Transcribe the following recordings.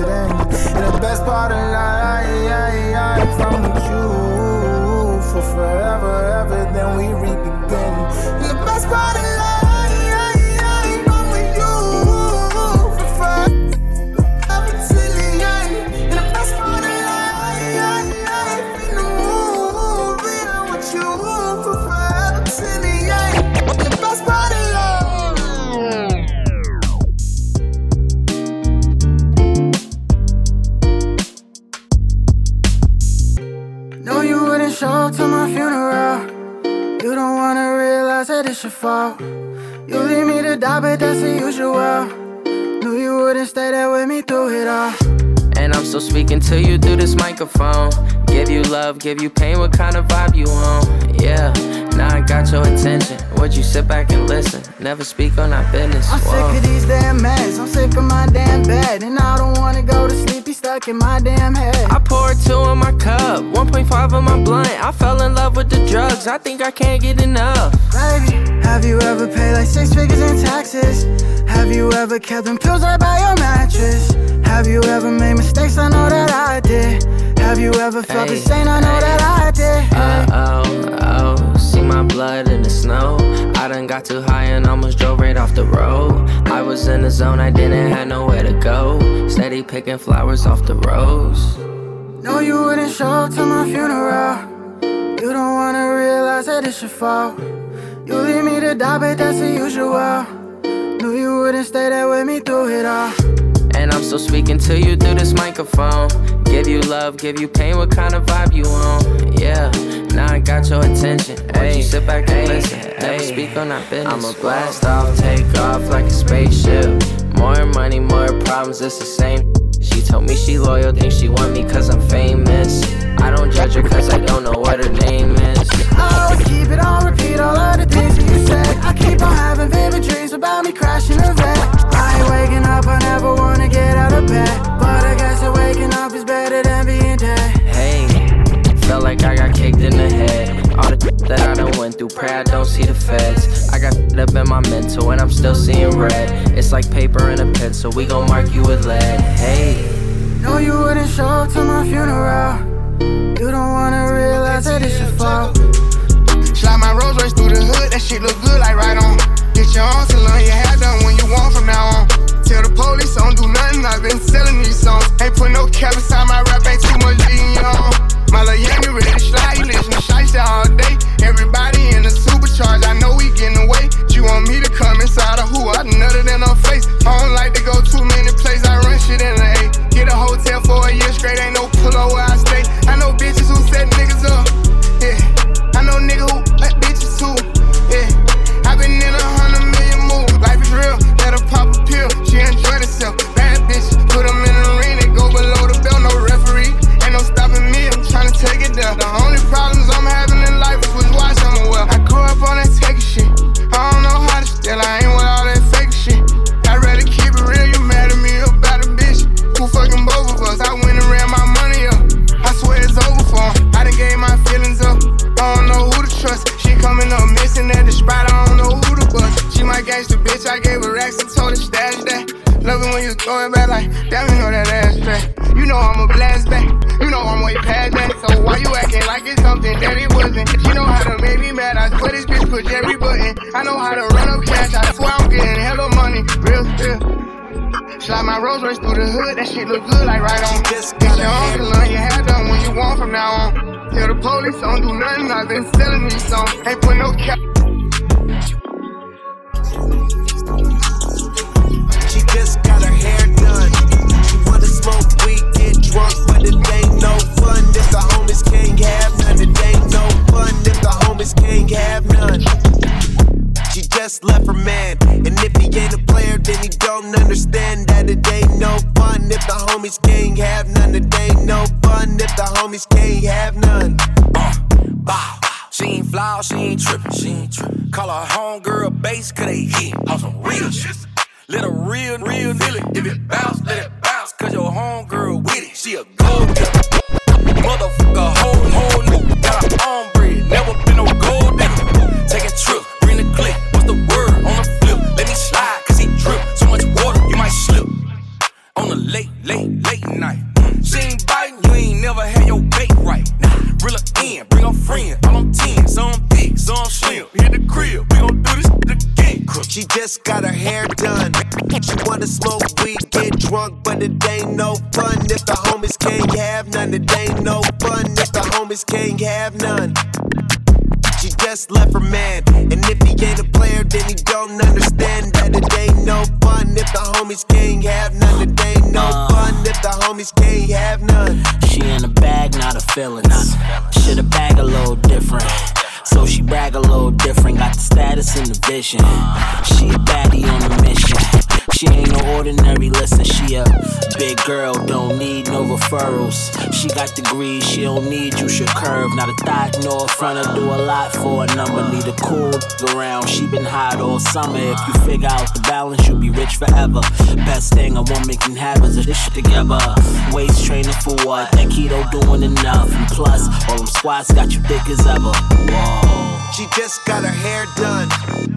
And the best part of life, speaking to you through this microphone. Give you love, give you pain, what kind of vibe you on? Yeah, now I got your attention. Would you sit back and listen? Never speak on our business. I'm Whoa. sick of these damn meds. I'm sick of my damn bed. And I don't wanna go to sleep, be stuck in my damn head. I poured two in my cup, 1.5 in my blunt. I fell in love with the drugs, I think I can't get enough. Baby, have you ever paid like six figures in taxes? Have you ever kept them pills right by your mattress? Have you ever made mistakes? I know that I did. Have you ever felt the same? I know that I did. Uh oh, oh, see my blood in the snow. I done got too high and almost drove right off the road. I was in the zone, I didn't have nowhere to go. Steady picking flowers off the rose. No, you wouldn't show up to my funeral. You don't wanna realize that it's your fault. You leave me to die, but that's the usual. Knew you wouldn't stay there with me through it all. And I'm still speaking to you through this microphone. Give you love, give you pain, what kind of vibe you on? Yeah, now I got your attention. Would you sit back and listen? Never speak on our business. I'ma blast off, take off like a spaceship. More money, more problems, it's the same. She told me she loyal, think she want me cause I'm famous. I don't judge her cause I don't know what her name is. I always keep it on repeat, all of the things that you said. I keep on having vivid dreams about me crashing a vet. I ain't waking up, see the feds. I got up in my mental and I'm still seeing red. It's like paper and a pencil, we gon' mark you with lead. Hey, No, you wouldn't show up to my funeral. You don't wanna realize that it's your fault. Slide my Rolls Royce through the hood, that shit look good like right on. Get your arms and learn your hair done when you want from now on. Tell the police I don't do nothing, I've been selling these songs. Ain't put no cap inside my rap, ain't too much lean on. My little young ready slide, you listen to shiesty all day. Everybody in the supercharge, I know we getting away. You want me to come inside of who? I nutted in her face. I don't like to go too you throw it back like, damn, you know that ass track. You know I'm a blast back. You know I'm way past that. So why you acting like it's something that it wasn't? You know how to make me mad. I swear this bitch push every button. I know how to run up cash. I swear I'm getting hella money. Real, real. Slide my Rolls Royce through the hood, that shit look good like right on. Just Get got your a arms hand. and learn your hair done when you want from now on. Tell the police I don't do nothing, I've been selling these songs. Ain't put no cap. Drunk, but it ain't no fun if the homies can't have none. It ain't no fun if the homies can't have none. She just left her man, and if he ain't a player, then he don't understand that it ain't no fun if the homies can't have none. It ain't no fun if the homies can't have none. Uh, bow. She ain't fly, she ain't trippin', she ain't trippin'. Call her homegirl base, cause they hit on some real shit. Let a real, real it. If it bounce, let it bounce, bounce, cause your homegirl with it. She a gold digger. Motherfucker, whole, whole new. Got her own never been no gold digger. Take a trip, bring the clip, What's the word on the flip? Let me slide, cause he drip. So much water, you might slip. On a late, late, late night. She ain't biting, you ain't never had your bait right. Nah, reel her in, bring her friend. All I'm 10, some big, some slim wanna smoke weed, get drunk, but it ain't no fun if the homies can't have none. It ain't no fun if the homies can't have none. She just left her man, and if he ain't a player, then he don't understand that it ain't no fun if the homies can't have none. It ain't no uh, fun if the homies can't have none. She in a bag, not a feeling. Should a bag a little different. Status and the vision. She a baddie on a mission. She ain't no ordinary, listen, she a big girl, don't need no referrals. She got degrees, she don't need you, she curve. Not a thought nor a front, I do a lot for a number. Need a cool around, she been hot all summer. If you figure out the balance, you'll be rich forever. Best thing a woman can have is a shit together. Waist training for what? That keto doing enough. And plus, all them squats got you thick as ever. Whoa. She just got her hair done.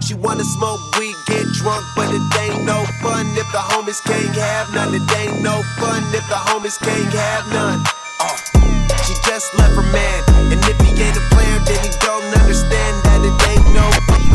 She wanna smoke weed, get drunk, but it ain't no fun if the homies can't have none. It ain't no fun if the homies can't have none. Uh. She just left her man, and if he ain't a player, then he don't understand that it ain't no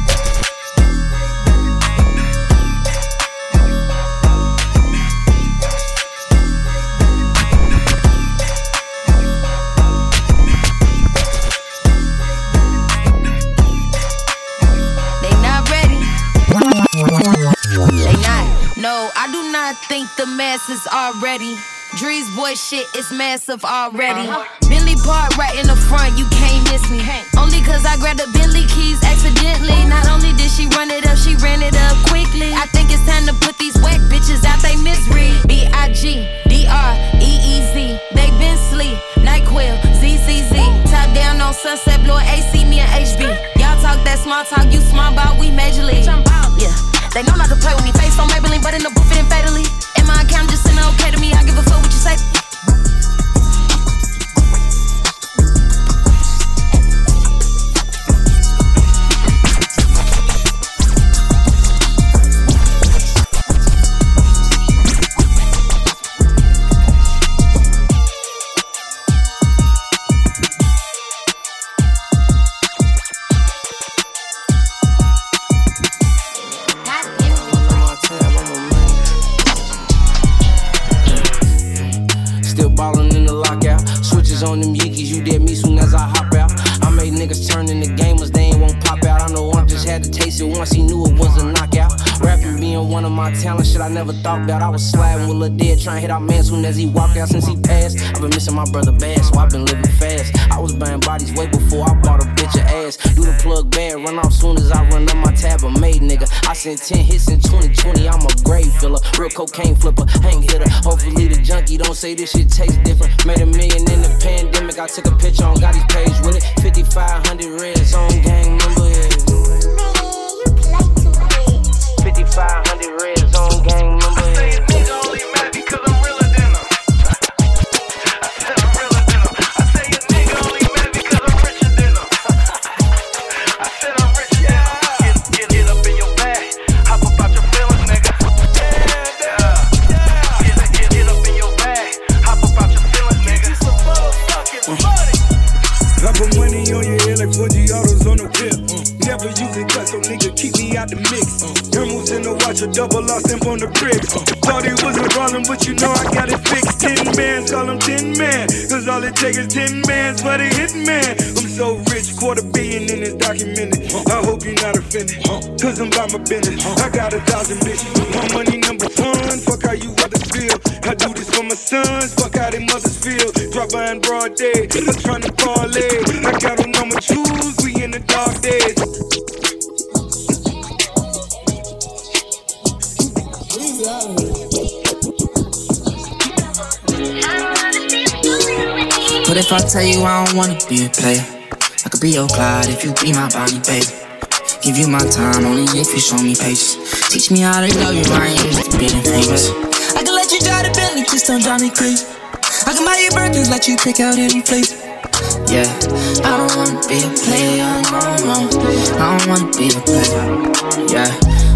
I think the masses are ready. Drees boy shit is massive already. Uh-huh. Billy Bart right in the front, you can't miss me. Only cause I grabbed the Billy keys accidentally. Not only did she run it up, she ran it up quickly. I think it's time to put these whack bitches out they misery. B I G D R E E Z. They been sleep. NyQuil, ZZZ. Top down on Sunset, blowing AC, me and HB. Y'all talk that small talk, you small ball, we major league. Yeah. They know not to play with me. Face on Maybelline, but in the booth it ain't fatally. In my account, just sitting okay to me. I give a fuck what you say. As he walked out since he passed. I've been missing my brother bad, so I've been living fast. I was buying bodies way before I bought a bitch of ass. Do the plug bad, run off soon as I run up my tab, a made nigga. I sent 10 hits in 2020, I'm a grave filler. Real cocaine flipper, hang hitter. Hopefully the junkie don't say this shit tastes different. Made a million in the pandemic, I took a picture on Gotti's page with it. 5500 red zone gang member, yeah. 5500 red know I got it fixed. Ten man, call him ten man. Cause all it takes is ten mans for the hit man. I'm so rich, quarter billion in this documented. I hope you're not offended. Cause I'm by my business. I got a thousand bitches. My money number one. Fuck how you others feel. I do this for my sons. Fuck how they mothers feel. Drop by in broad day. I'm trying to parlay. I got them on my shoes. We in the dark days. What if I tell you I don't wanna be a player? I could be your Clyde if you be my Bonnie, baby. Give you my time only if you show me patience. Teach me how to love you, I ain't used to being famous. I can let you drive the Bentley, just don't drive me crazy. I can buy you Birkins, let you pick out any place. Yeah, I don't wanna be a player, no, no. I don't wanna be a player. Yeah.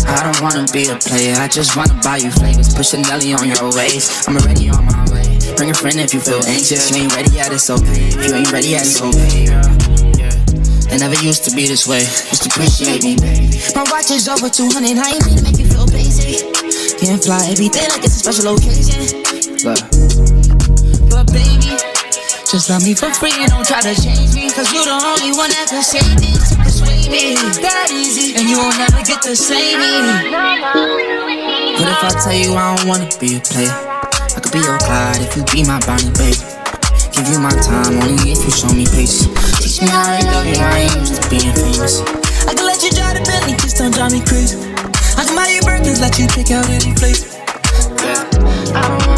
I don't wanna be a player, I just wanna buy you flavors. Push a Nelly on your waist, I'm already on my way. Bring a friend if you feel anxious. You ain't ready yet, it's okay. If you ain't ready yet, it's okay. It never used to be this way. Just appreciate me, baby. My watch is over 200, I ain't mean to make you feel basic. Can't fly every day like it's a special occasion. But, but baby, just love me for free and don't try to change me. Cause you're the only one that can save me. Persuade me that easy. And you won't never get the same me. But if I tell you I don't wanna be a player, I be your Clyde if you be my Bonnie, baby. Give you my time only if you show me patience. Teach me how to love you, I ain't to being famous. I can let you drive the Bentley, just don't drive me crazy. I can buy you burgers, let you pick out any place. Yeah. I don't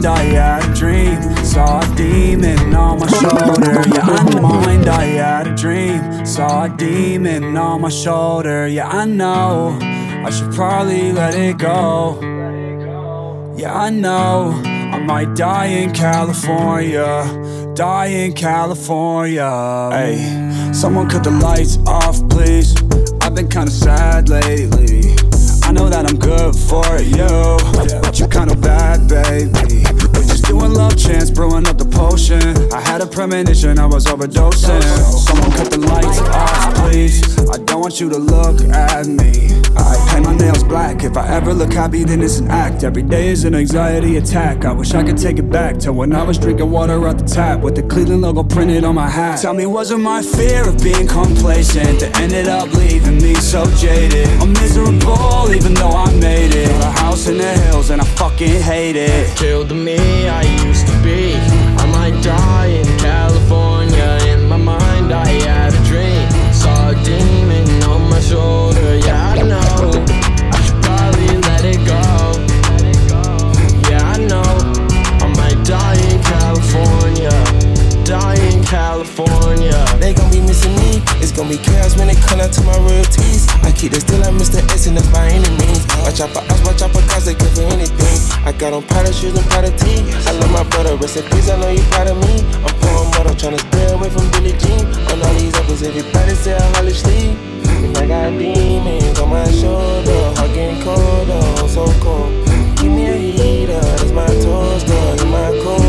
mind, I had a dream. Saw a demon on my shoulder. Yeah, I mind, I had a dream. Saw a demon on my shoulder. Yeah, I know. I should probably let it go. Yeah, I know. I might die in California. Die in California. Hey, someone cut the lights off, please. I've been kinda sad lately. I know that I'm good for you, but you're kinda bad, baby. Doing love chance, brewing up the potion. I had a premonition, I was overdosing. Someone cut the lights off, please. I don't want you to look at me. Paint my nails black. If I ever look happy, then it's an act. Every day is an anxiety attack. I wish I could take it back to when I was drinking water out the tap with the Cleveland logo printed on my hat. Tell me, was it my fear of being complacent that ended up leaving me so jaded? I'm miserable even though I made it Got a house in the hills and I fucking hate it Killed the me I used to be I might die in California In my mind I had a dream Saw a demon on my shoulder California. They gon' be missing me. It's gon' be chaos when it come out to my royalties I keep it still, I'm Mr. S and that's any means Watch out for us, watch out for cause they good for anything. I got on powder shoes and powder tea I love my brother, rest in peace, I know you proud of me. I'm pouring water, to stay away from Billie Jean. On all these apples, everybody say I Holly sleep And I got demons on my shoulder Heart getting colder, so cold. Give me a heater, that's my toaster You my cold,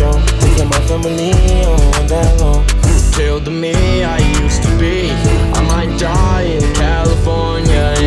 strong Taking my family on that long. Killed the me I used to be. I might die in California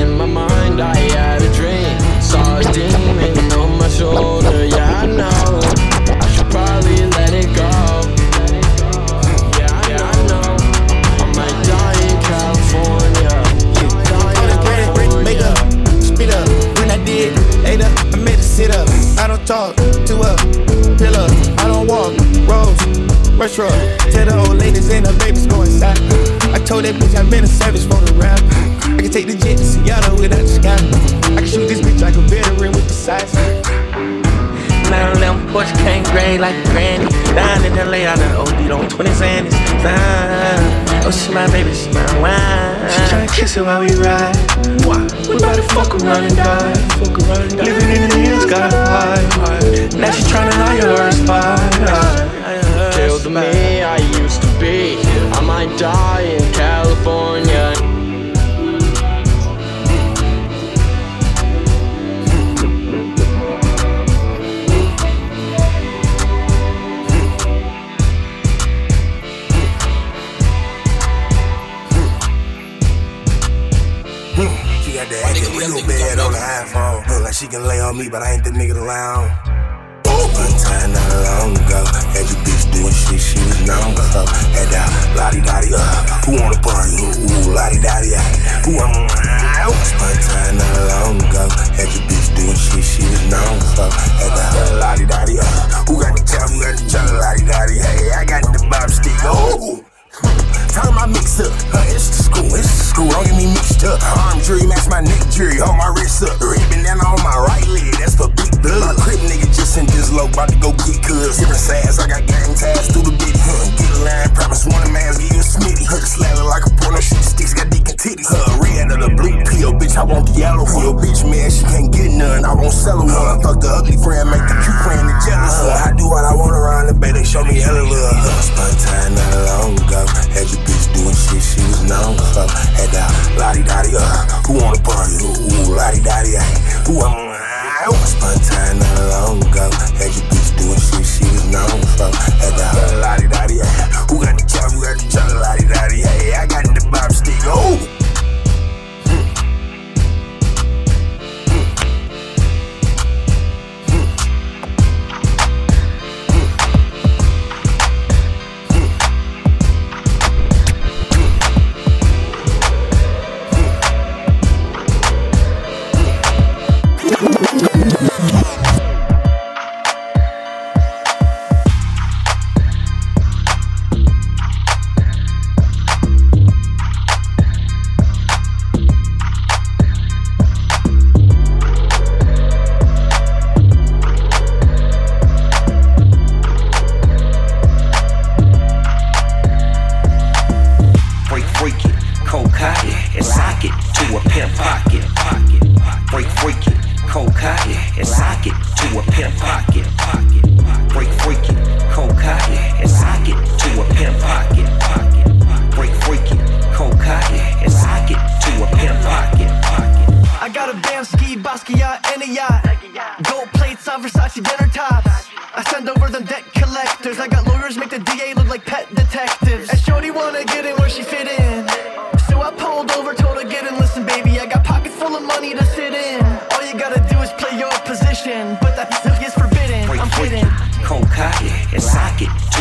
that bitch I've been a service for the rap. I can take the jet to Seattle without the sky. I can shoot this bitch like a veteran with the size. 911 Porsche came gray like a granny. Down in LA, I done OD'd on 20 Xannies. Oh, she my baby, she my wine. She tryna kiss it while we ride. Why? We bout to fuck around and die. Fuck around and die. Living in the hills, got a high. Now she tryna hire her spot. Killed the me I used to be I might die me, but I ain't the nigga lie One time not long ago, had your bitch doing shit she was known for. Had that lottie dottie, who wanna party? Ooh, lottie dottie, who I'm One time not long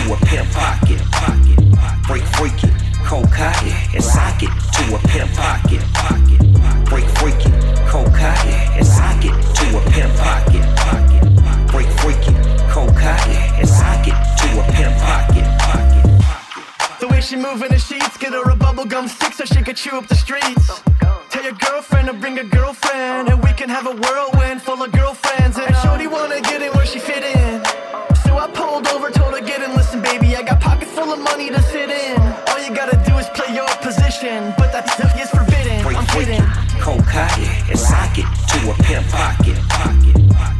to a pimp pocket. Break, break it, cold cock and sock it to a pimp pocket. Break, break it, cold cock and sock it to a pimp pocket. Break, break it, cold cock and sock it to a pimp pocket. The way she moving the sheets, get her a bubblegum stick so she could chew up the streets. Tell your girlfriend to bring a girlfriend, and we can have a whirlwind full of girlfriends. And Shorty wanna get in where she fit in. full of money to sit in. All you gotta do is play your position, but that stuff is forbidden. Break, I'm kidding. It, cold cotton and sock it to a pimp pocket.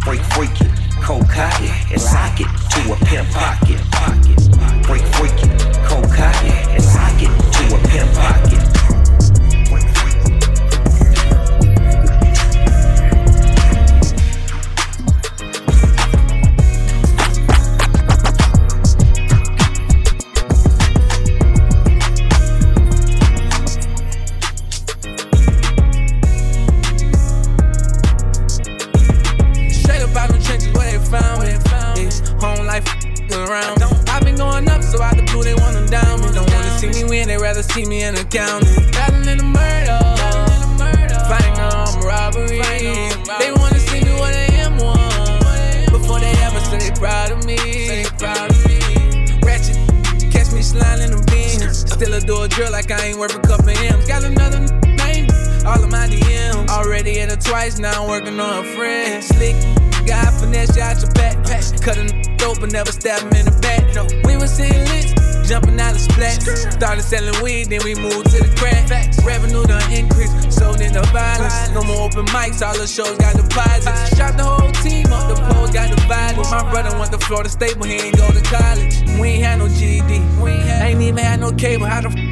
Break, break it, cold cotton and sock it to a pimp pocket. drill like I ain't worth a couple M's. Got another name, all of my DMs. Already in it twice, now I'm working on a friend. Slick, got finesse, out your backpack. Cut a dope, but never stab him in the back. No, we was sitting lit jumping out of splats. Started selling weed, then we moved to the crack. Revenue done increased, sold in the violence. No more open mics, all the shows got deposits. Shot the whole team up, the pole got divided. My brother went to Florida State, but he ain't go to college. We ain't had no GED, ain't even had no cable. How the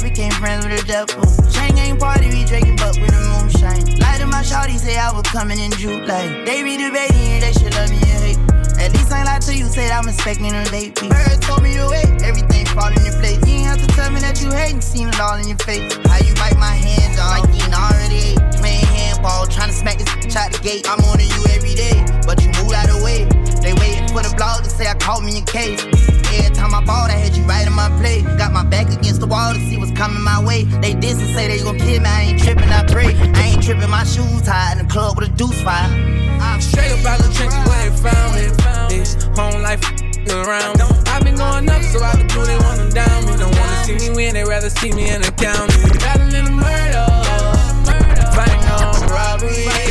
wanna see devil. Chain ain't party, we drinking, but with the moonshine. Light in my shawty say I was coming in July. They be debating, they should love me and hate. At least I ain't lie to you, said I'm expecting a date. Bird told me to wait, everything fall in place. You ain't have to tell me that you hating, seen it all in your face. How you bite my hand, dog, like you ain't already ate. Playing handball, trying to smack this bitch out the gate. I'm on to you every day, but you move out of the way. They waiting for the blog to say I caught me in case. Every time I bought, I had you right in my plate. Got coming my way. They diss and say they gon' kill me. I ain't tripping, I pray. I ain't tripping, my shoes tied in the club with a deuce fire. I'm straight up out the trenches where they found me. This home life around. I've been going up, so I can do they want them down me. Don't wanna see me win, they rather see me in the county. Battling the murder, fighting on robbery.